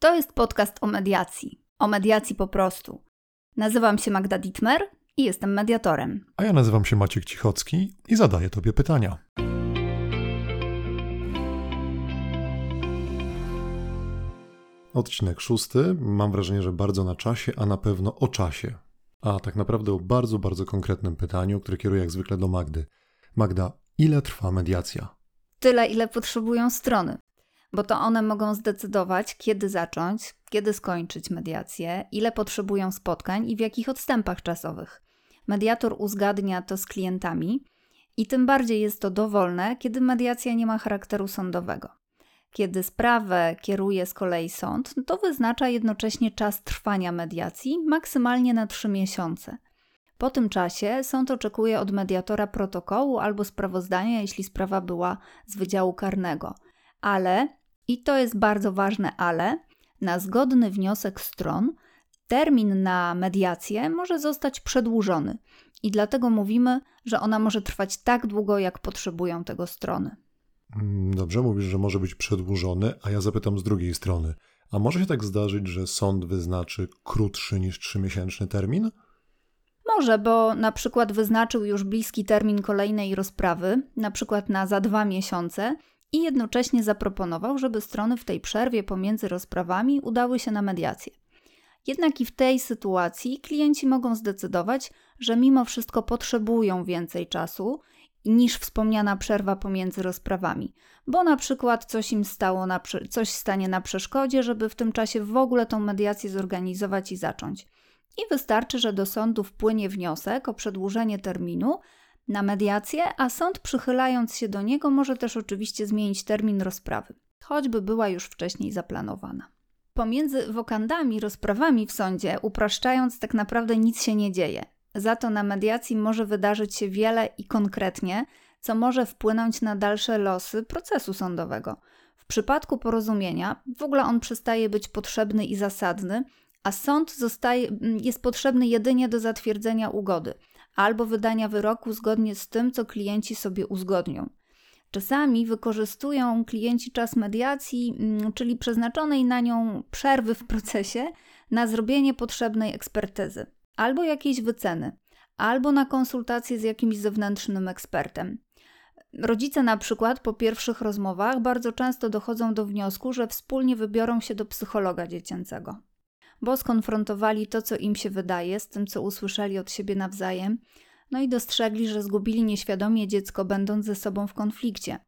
To jest podcast o mediacji. O mediacji po prostu. Nazywam się Magda Dittmer i jestem mediatorem. A ja nazywam się Maciek Cichocki i zadaję Tobie pytania. Odcinek szósty. Mam wrażenie, że bardzo na czasie, a na pewno o czasie. A tak naprawdę o bardzo, bardzo konkretnym pytaniu, które kieruję jak zwykle do Magdy. Magda, ile trwa mediacja? Tyle, ile potrzebują strony bo to one mogą zdecydować, kiedy zacząć, kiedy skończyć mediację, ile potrzebują spotkań i w jakich odstępach czasowych. Mediator uzgadnia to z klientami i tym bardziej jest to dowolne, kiedy mediacja nie ma charakteru sądowego. Kiedy sprawę kieruje z kolei sąd, to wyznacza jednocześnie czas trwania mediacji maksymalnie na 3 miesiące. Po tym czasie sąd oczekuje od mediatora protokołu albo sprawozdania, jeśli sprawa była z wydziału karnego. Ale i to jest bardzo ważne, ale na zgodny wniosek stron termin na mediację może zostać przedłużony. I dlatego mówimy, że ona może trwać tak długo, jak potrzebują tego strony. Mm, dobrze, mówisz, że może być przedłużony, a ja zapytam z drugiej strony. A może się tak zdarzyć, że sąd wyznaczy krótszy niż trzymiesięczny termin? Może, bo na przykład wyznaczył już bliski termin kolejnej rozprawy, na przykład na za dwa miesiące, i jednocześnie zaproponował, żeby strony w tej przerwie pomiędzy rozprawami udały się na mediację. Jednak i w tej sytuacji klienci mogą zdecydować, że mimo wszystko potrzebują więcej czasu niż wspomniana przerwa pomiędzy rozprawami, bo na przykład coś im stało na, coś stanie na przeszkodzie, żeby w tym czasie w ogóle tą mediację zorganizować i zacząć. I wystarczy, że do sądu wpłynie wniosek o przedłużenie terminu, na mediację, a sąd przychylając się do niego może też oczywiście zmienić termin rozprawy, choćby była już wcześniej zaplanowana. Pomiędzy wokandami, rozprawami w sądzie, upraszczając, tak naprawdę nic się nie dzieje. Za to na mediacji może wydarzyć się wiele i konkretnie, co może wpłynąć na dalsze losy procesu sądowego. W przypadku porozumienia w ogóle on przestaje być potrzebny i zasadny, a sąd zostaje, jest potrzebny jedynie do zatwierdzenia ugody albo wydania wyroku zgodnie z tym, co klienci sobie uzgodnią. Czasami wykorzystują klienci czas mediacji, mm, czyli przeznaczonej na nią przerwy w procesie, na zrobienie potrzebnej ekspertyzy, albo jakiejś wyceny, albo na konsultację z jakimś zewnętrznym ekspertem. Rodzice na przykład po pierwszych rozmowach bardzo często dochodzą do wniosku, że wspólnie wybiorą się do psychologa dziecięcego bo skonfrontowali to, co im się wydaje, z tym, co usłyszeli od siebie nawzajem, no i dostrzegli, że zgubili nieświadomie dziecko, będąc ze sobą w konflikcie,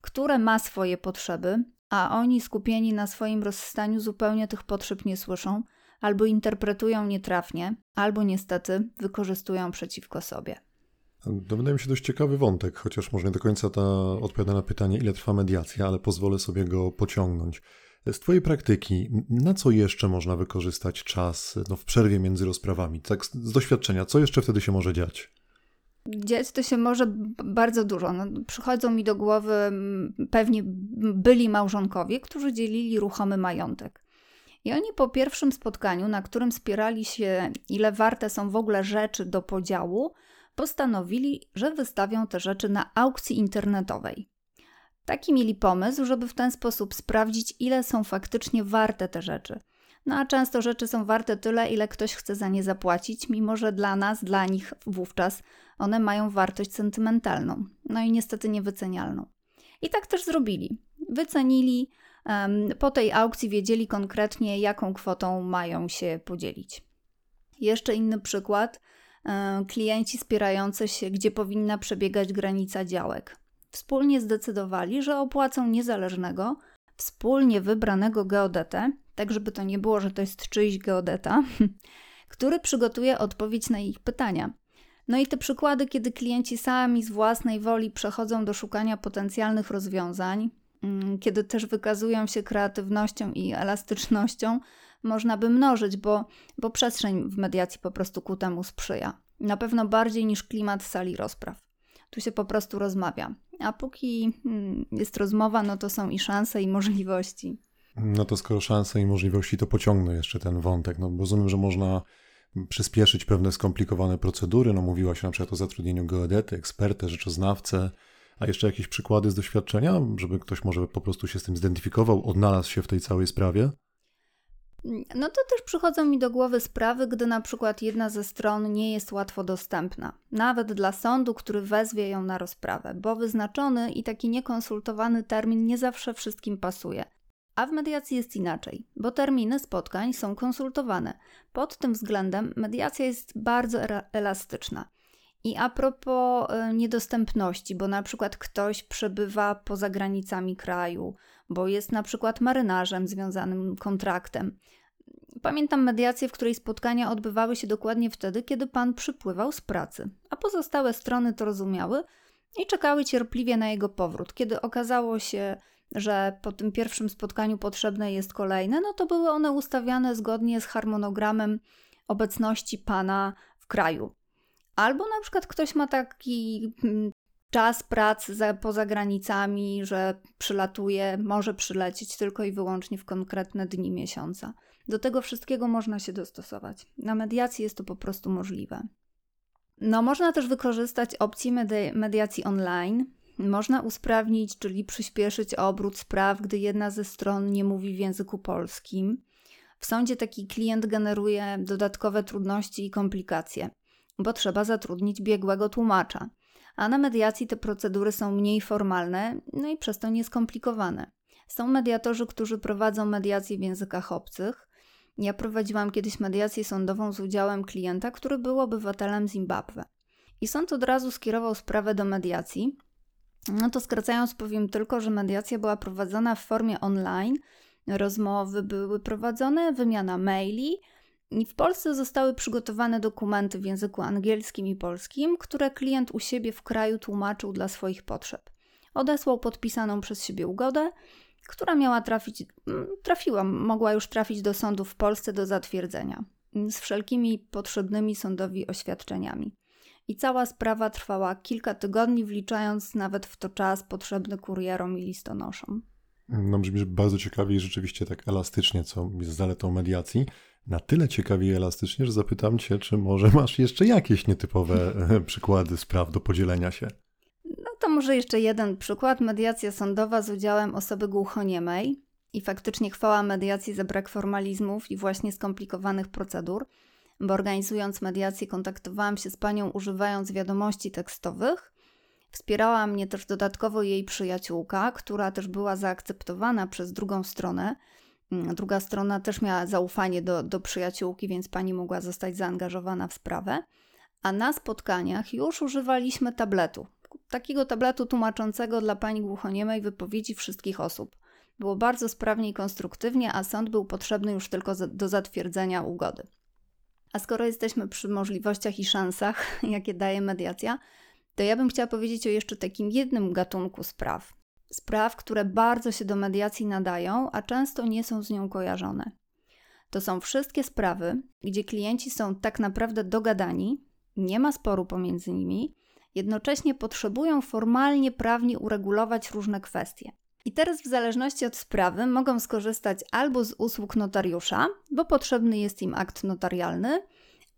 które ma swoje potrzeby, a oni skupieni na swoim rozstaniu zupełnie tych potrzeb nie słyszą, albo interpretują nietrafnie, albo niestety wykorzystują przeciwko sobie. To wydaje mi się dość ciekawy wątek, chociaż może nie do końca ta odpowiada na pytanie, ile trwa mediacja, ale pozwolę sobie go pociągnąć. Z Twojej praktyki, na co jeszcze można wykorzystać czas no, w przerwie między rozprawami? Tak z doświadczenia, co jeszcze wtedy się może dziać? Dziać to się może bardzo dużo. No, przychodzą mi do głowy pewnie byli małżonkowie, którzy dzielili ruchomy majątek. I oni po pierwszym spotkaniu, na którym spierali się, ile warte są w ogóle rzeczy do podziału, postanowili, że wystawią te rzeczy na aukcji internetowej. Taki mieli pomysł, żeby w ten sposób sprawdzić, ile są faktycznie warte te rzeczy. No a często rzeczy są warte tyle, ile ktoś chce za nie zapłacić, mimo że dla nas, dla nich wówczas one mają wartość sentymentalną, no i niestety niewycenialną. I tak też zrobili. Wycenili, po tej aukcji wiedzieli konkretnie, jaką kwotą mają się podzielić. Jeszcze inny przykład. Klienci spierający się, gdzie powinna przebiegać granica działek wspólnie zdecydowali, że opłacą niezależnego, wspólnie wybranego geodetę, tak żeby to nie było, że to jest czyjś geodeta, który przygotuje odpowiedź na ich pytania. No i te przykłady, kiedy klienci sami z własnej woli przechodzą do szukania potencjalnych rozwiązań, mm, kiedy też wykazują się kreatywnością i elastycznością, można by mnożyć, bo, bo przestrzeń w mediacji po prostu ku temu sprzyja. Na pewno bardziej niż klimat sali rozpraw. Tu się po prostu rozmawia. A póki hmm, jest rozmowa, no to są i szanse, i możliwości. No to skoro szanse i możliwości, to pociągnę jeszcze ten wątek. No, rozumiem, że można przyspieszyć pewne skomplikowane procedury. No, mówiła się na przykład o zatrudnieniu geodety, ekspertę, rzeczoznawcę, a jeszcze jakieś przykłady z doświadczenia, żeby ktoś może po prostu się z tym zidentyfikował, odnalazł się w tej całej sprawie? No to też przychodzą mi do głowy sprawy, gdy na przykład jedna ze stron nie jest łatwo dostępna, nawet dla sądu, który wezwie ją na rozprawę, bo wyznaczony i taki niekonsultowany termin nie zawsze wszystkim pasuje. A w mediacji jest inaczej, bo terminy spotkań są konsultowane. Pod tym względem mediacja jest bardzo elastyczna. I a propos y, niedostępności, bo na przykład ktoś przebywa poza granicami kraju, bo jest na przykład marynarzem związanym kontraktem. Pamiętam mediację, w której spotkania odbywały się dokładnie wtedy, kiedy pan przypływał z pracy, a pozostałe strony to rozumiały i czekały cierpliwie na jego powrót. Kiedy okazało się, że po tym pierwszym spotkaniu potrzebne jest kolejne, no to były one ustawiane zgodnie z harmonogramem obecności pana w kraju. Albo na przykład ktoś ma taki hmm, czas pracy za, poza granicami, że przylatuje, może przylecieć tylko i wyłącznie w konkretne dni miesiąca. Do tego wszystkiego można się dostosować. Na mediacji jest to po prostu możliwe. No, można też wykorzystać opcję medi- mediacji online. Można usprawnić, czyli przyspieszyć obrót spraw, gdy jedna ze stron nie mówi w języku polskim. W sądzie taki klient generuje dodatkowe trudności i komplikacje, bo trzeba zatrudnić biegłego tłumacza a na mediacji te procedury są mniej formalne, no i przez to nieskomplikowane. Są mediatorzy, którzy prowadzą mediacje w językach obcych. Ja prowadziłam kiedyś mediację sądową z udziałem klienta, który był obywatelem Zimbabwe. I sąd od razu skierował sprawę do mediacji. No to skracając, powiem tylko, że mediacja była prowadzona w formie online. Rozmowy były prowadzone, wymiana maili, w Polsce zostały przygotowane dokumenty w języku angielskim i polskim, które klient u siebie w kraju tłumaczył dla swoich potrzeb. Odesłał podpisaną przez siebie ugodę, która miała trafić, mm, trafiła, mogła już trafić do sądu w Polsce do zatwierdzenia, z wszelkimi potrzebnymi sądowi oświadczeniami. I cała sprawa trwała kilka tygodni, wliczając nawet w to czas potrzebny kurierom i listonoszom. No brzmi bardzo ciekawie i rzeczywiście tak elastycznie, co jest zaletą mediacji na tyle ciekawie i elastycznie, że zapytam Cię, czy może masz jeszcze jakieś nietypowe e, przykłady spraw do podzielenia się? No to może jeszcze jeden przykład. Mediacja sądowa z udziałem osoby głuchoniemej. I faktycznie chwała mediacji za brak formalizmów i właśnie skomplikowanych procedur, bo organizując mediację kontaktowałam się z panią używając wiadomości tekstowych. Wspierała mnie też dodatkowo jej przyjaciółka, która też była zaakceptowana przez drugą stronę, Mm, druga strona też miała zaufanie do, do przyjaciółki, więc pani mogła zostać zaangażowana w sprawę. A na spotkaniach już używaliśmy tabletu. Takiego tabletu tłumaczącego dla pani głuchoniemej wypowiedzi wszystkich osób. Było bardzo sprawnie i konstruktywnie, a sąd był potrzebny już tylko do zatwierdzenia ugody. A skoro jesteśmy przy możliwościach i szansach, jakie daje mediacja, to ja bym chciała powiedzieć o jeszcze takim jednym gatunku spraw, spraw, które bardzo się do mediacji nadają, a często nie są z nią kojarzone. To są wszystkie sprawy, gdzie klienci są tak naprawdę dogadani, nie ma sporu pomiędzy nimi, jednocześnie potrzebują formalnie prawnie uregulować różne kwestie. I teraz, w zależności od sprawy, mogą skorzystać albo z usług notariusza, bo potrzebny jest im akt notarialny,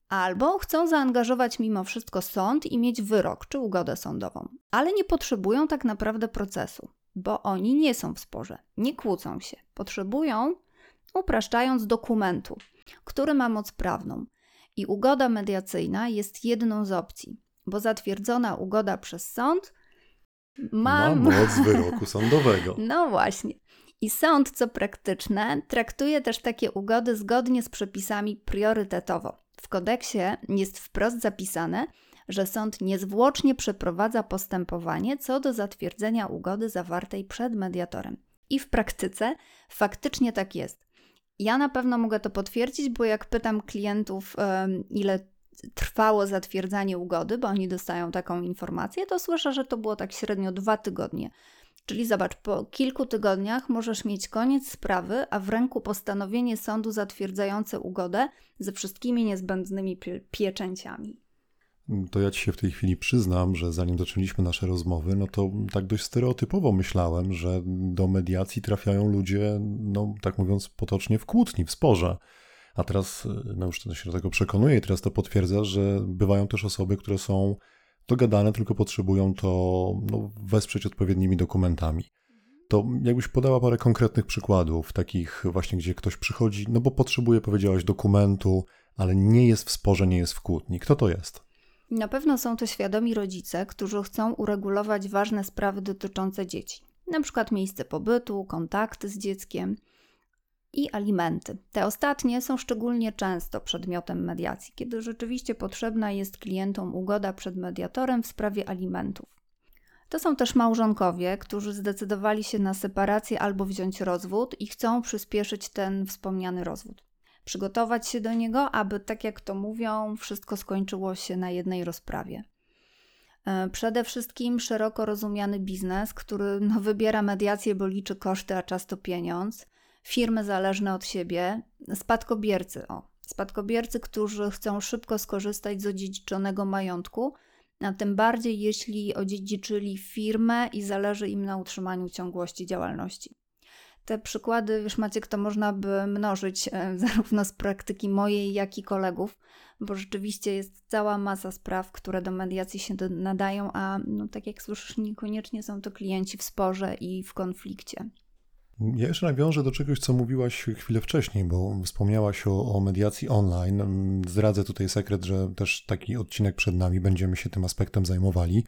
albo chcą zaangażować mimo wszystko sąd i mieć wyrok czy ugodę sądową, ale nie potrzebują tak naprawdę procesu bo oni nie są w sporze, nie kłócą się. Potrzebują, upraszczając, dokumentu, który ma moc prawną. I ugoda mediacyjna jest jedną z opcji, bo zatwierdzona ugoda przez sąd ma, ma moc wyroku sądowego. No właśnie. I sąd, co praktyczne, traktuje też takie ugody zgodnie z przepisami priorytetowo. W kodeksie jest wprost zapisane, że sąd niezwłocznie przeprowadza postępowanie co do zatwierdzenia ugody zawartej przed mediatorem. I w praktyce faktycznie tak jest. Ja na pewno mogę to potwierdzić, bo jak pytam klientów, ile trwało zatwierdzanie ugody, bo oni dostają taką informację, to słyszę, że to było tak średnio dwa tygodnie. Czyli zobacz, po kilku tygodniach możesz mieć koniec sprawy, a w ręku postanowienie sądu zatwierdzające ugodę ze wszystkimi niezbędnymi pieczęciami to ja ci się w tej chwili przyznam, że zanim zaczęliśmy nasze rozmowy, no to tak dość stereotypowo myślałem, że do mediacji trafiają ludzie, no tak mówiąc potocznie, w kłótni, w sporze. A teraz, no już się do tego przekonuję i teraz to potwierdza, że bywają też osoby, które są dogadane, tylko potrzebują to no, wesprzeć odpowiednimi dokumentami. To jakbyś podała parę konkretnych przykładów, takich właśnie, gdzie ktoś przychodzi, no bo potrzebuje, powiedziałaś, dokumentu, ale nie jest w sporze, nie jest w kłótni. Kto to jest? Na pewno są to świadomi rodzice, którzy chcą uregulować ważne sprawy dotyczące dzieci, na przykład miejsce pobytu, kontakty z dzieckiem i alimenty. Te ostatnie są szczególnie często przedmiotem mediacji, kiedy rzeczywiście potrzebna jest klientom ugoda przed mediatorem w sprawie alimentów. To są też małżonkowie, którzy zdecydowali się na separację albo wziąć rozwód i chcą przyspieszyć ten wspomniany rozwód. Przygotować się do niego, aby, tak jak to mówią, wszystko skończyło się na jednej rozprawie. E, przede wszystkim szeroko rozumiany biznes, który no, wybiera mediację, bo liczy koszty, a czas to pieniądz. Firmy zależne od siebie, spadkobiercy, o, spadkobiercy, którzy chcą szybko skorzystać z odziedziczonego majątku, a tym bardziej jeśli odziedziczyli firmę i zależy im na utrzymaniu ciągłości działalności. Te przykłady, wiesz Maciek, to można by mnożyć e, zarówno z praktyki mojej, jak i kolegów, bo rzeczywiście jest cała masa spraw, które do mediacji się nadają, a no, tak jak słyszysz, niekoniecznie są to klienci w sporze i w konflikcie. Ja jeszcze nawiążę do czegoś, co mówiłaś chwilę wcześniej, bo wspomniałaś o, o, mediacji online. Zdradzę tutaj sekret, że też taki odcinek przed nami będziemy się tym aspektem zajmowali.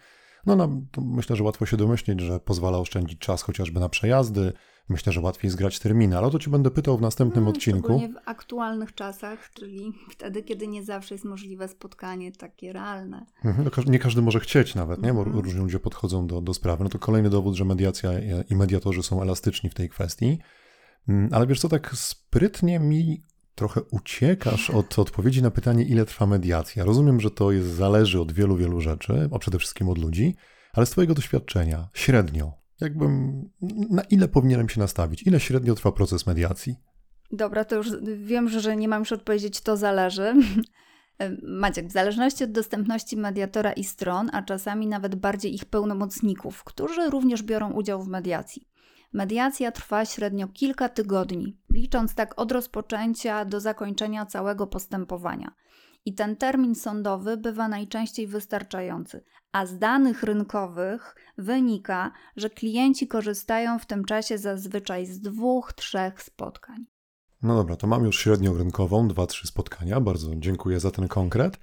No, no myślę, że łatwo się domyślić, że pozwala oszczędzić czas chociażby na przejazdy, Myślę, że łatwiej zgrać terminy, ale o to Ci będę pytał w następnym no, odcinku. w aktualnych czasach, czyli wtedy, kiedy nie zawsze jest możliwe spotkanie takie realne. Mhm, no, nie każdy może chcieć nawet, nie? bo mhm. różni ludzie podchodzą do, do sprawy. No to kolejny dowód, że mediacja i mediatorzy są elastyczni w tej kwestii. Mm, ale wiesz co, tak sprytnie mi trochę uciekasz od odpowiedzi na pytanie, ile trwa mediacja. Rozumiem, że to jest, zależy od wielu, wielu rzeczy, a przede wszystkim od ludzi, ale z Twojego doświadczenia, średnio, jakbym, na ile powinienem się nastawić? Ile średnio trwa proces mediacji? Dobra, to już wiem, że nie mam już odpowiedzieć, to zależy. Maciek, w zależności od dostępności mediatora i stron, a czasami nawet bardziej ich pełnomocników, którzy również biorą udział w mediacji. Mediacja trwa średnio kilka tygodni, licząc tak od rozpoczęcia do zakończenia całego postępowania i ten termin sądowy bywa najczęściej wystarczający. A z danych rynkowych wynika, że klienci korzystają w tym czasie zazwyczaj z dwóch, trzech spotkań. No dobra, to mam już średnią rynkową, dwa, trzy spotkania. Bardzo dziękuję za ten konkret.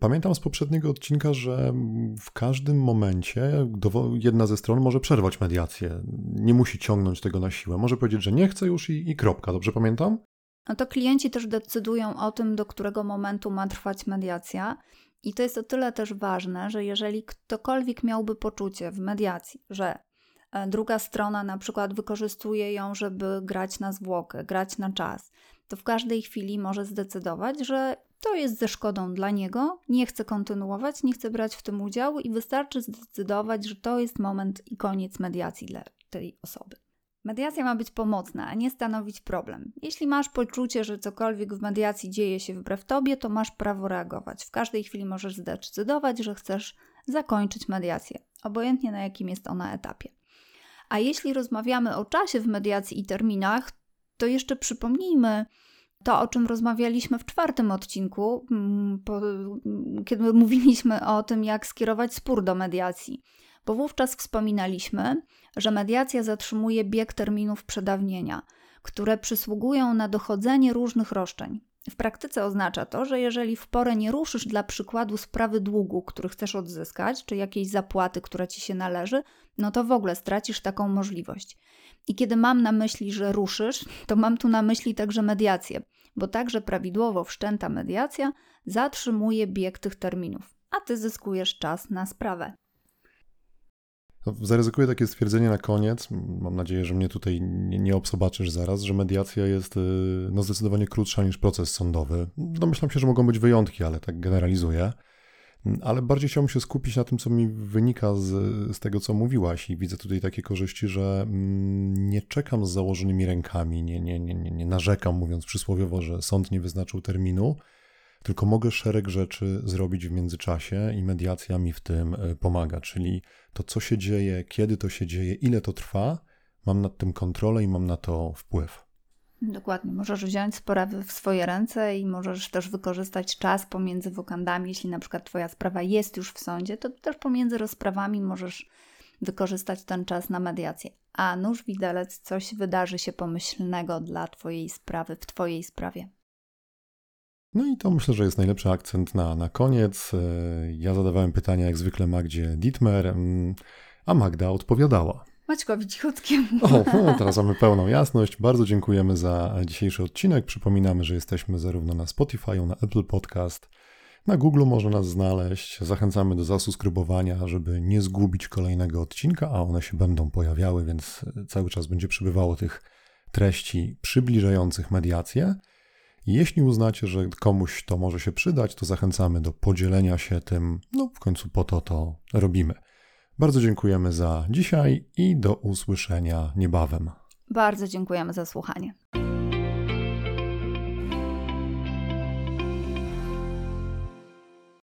Pamiętam z poprzedniego odcinka, że w każdym momencie jedna ze stron może przerwać mediację. Nie musi ciągnąć tego na siłę. Może powiedzieć, że nie chce już i, i kropka. Dobrze pamiętam? no to klienci też decydują o tym, do którego momentu ma trwać mediacja. I to jest o tyle też ważne, że jeżeli ktokolwiek miałby poczucie w mediacji, że e, druga strona na przykład wykorzystuje ją, żeby grać na zwłokę, grać na czas, to w każdej chwili może zdecydować, że to jest ze szkodą dla niego, nie chce kontynuować, nie chce brać w tym udziału i wystarczy zdecydować, że to jest moment i koniec mediacji dla tej osoby. Mediacja ma być pomocna, a nie stanowić problem. Jeśli masz poczucie, że cokolwiek w mediacji dzieje się wbrew tobie, to masz prawo reagować. W każdej chwili możesz zdecydować, że chcesz zakończyć mediację, obojętnie na jakim jest ona etapie. A jeśli rozmawiamy o czasie w mediacji i terminach, to jeszcze przypomnijmy to, o czym rozmawialiśmy w czwartym odcinku, mm, kiedy mówiliśmy o tym, jak skierować spór do mediacji bo wówczas wspominaliśmy, że mediacja zatrzymuje bieg terminów przedawnienia, które przysługują na dochodzenie różnych roszczeń. W praktyce oznacza to, że jeżeli w porę nie ruszysz dla przykładu sprawy długu, który chcesz odzyskać, czy jakiejś zapłaty, która ci się należy, no to w ogóle stracisz taką możliwość. I kiedy mam na myśli, że ruszysz, to mam tu na myśli także mediację, bo także prawidłowo wszczęta mediacja zatrzymuje bieg tych terminów, a ty zyskujesz czas na sprawę. Zaryzykuję takie stwierdzenie na koniec. Mam nadzieję, że mnie tutaj nie, nie obsobaczysz zaraz, że mediacja jest y, no, zdecydowanie krótsza niż proces sądowy. Domyślam się, że mogą być wyjątki, ale tak generalizuję. Ale bardziej chciałbym się skupić na tym, co mi wynika z, z tego, co mówiłaś, i widzę tutaj takie korzyści, że mm, nie czekam z założonymi rękami, nie, nie, nie, nie narzekam, mówiąc przysłowiowo, że sąd nie wyznaczył terminu, tylko mogę szereg rzeczy zrobić w międzyczasie i mediacja mi w tym e, pomaga. Czyli to, co się dzieje, kiedy to się dzieje, ile to trwa, mam nad tym kontrolę i mam na to wpływ. Dokładnie. Możesz wziąć sprawę w swoje ręce i możesz też wykorzystać czas pomiędzy wokandami. Jeśli na przykład Twoja sprawa jest już w sądzie, to też pomiędzy rozprawami możesz wykorzystać ten czas na mediację. a nóż widelec coś wydarzy się pomyślnego dla Twojej sprawy, w Twojej sprawie. No i to myślę, że jest najlepszy akcent na, na koniec. E, Ja zadawałem pytania jak zwykle Magdzie Dietmer, mm, a Magda odpowiadała. Maćkowi cichutkiemu. O, o, teraz mamy pełną jasność. Bardzo dziękujemy za dzisiejszy odcinek. Przypominamy, że jesteśmy zarówno na Spotify, na Apple Podcast, na Google można nas znaleźć. Zachęcamy do zasubskrybowania, żeby nie zgubić kolejnego odcinka, a one się będą pojawiały, więc cały czas będzie przybywało tych treści przybliżających mediację. Jeśli uznacie, że komuś to może się przydać, to zachęcamy do podzielenia się tym. No, w końcu po to to robimy. Bardzo dziękujemy za dzisiaj i do usłyszenia niebawem. Bardzo dziękujemy za słuchanie.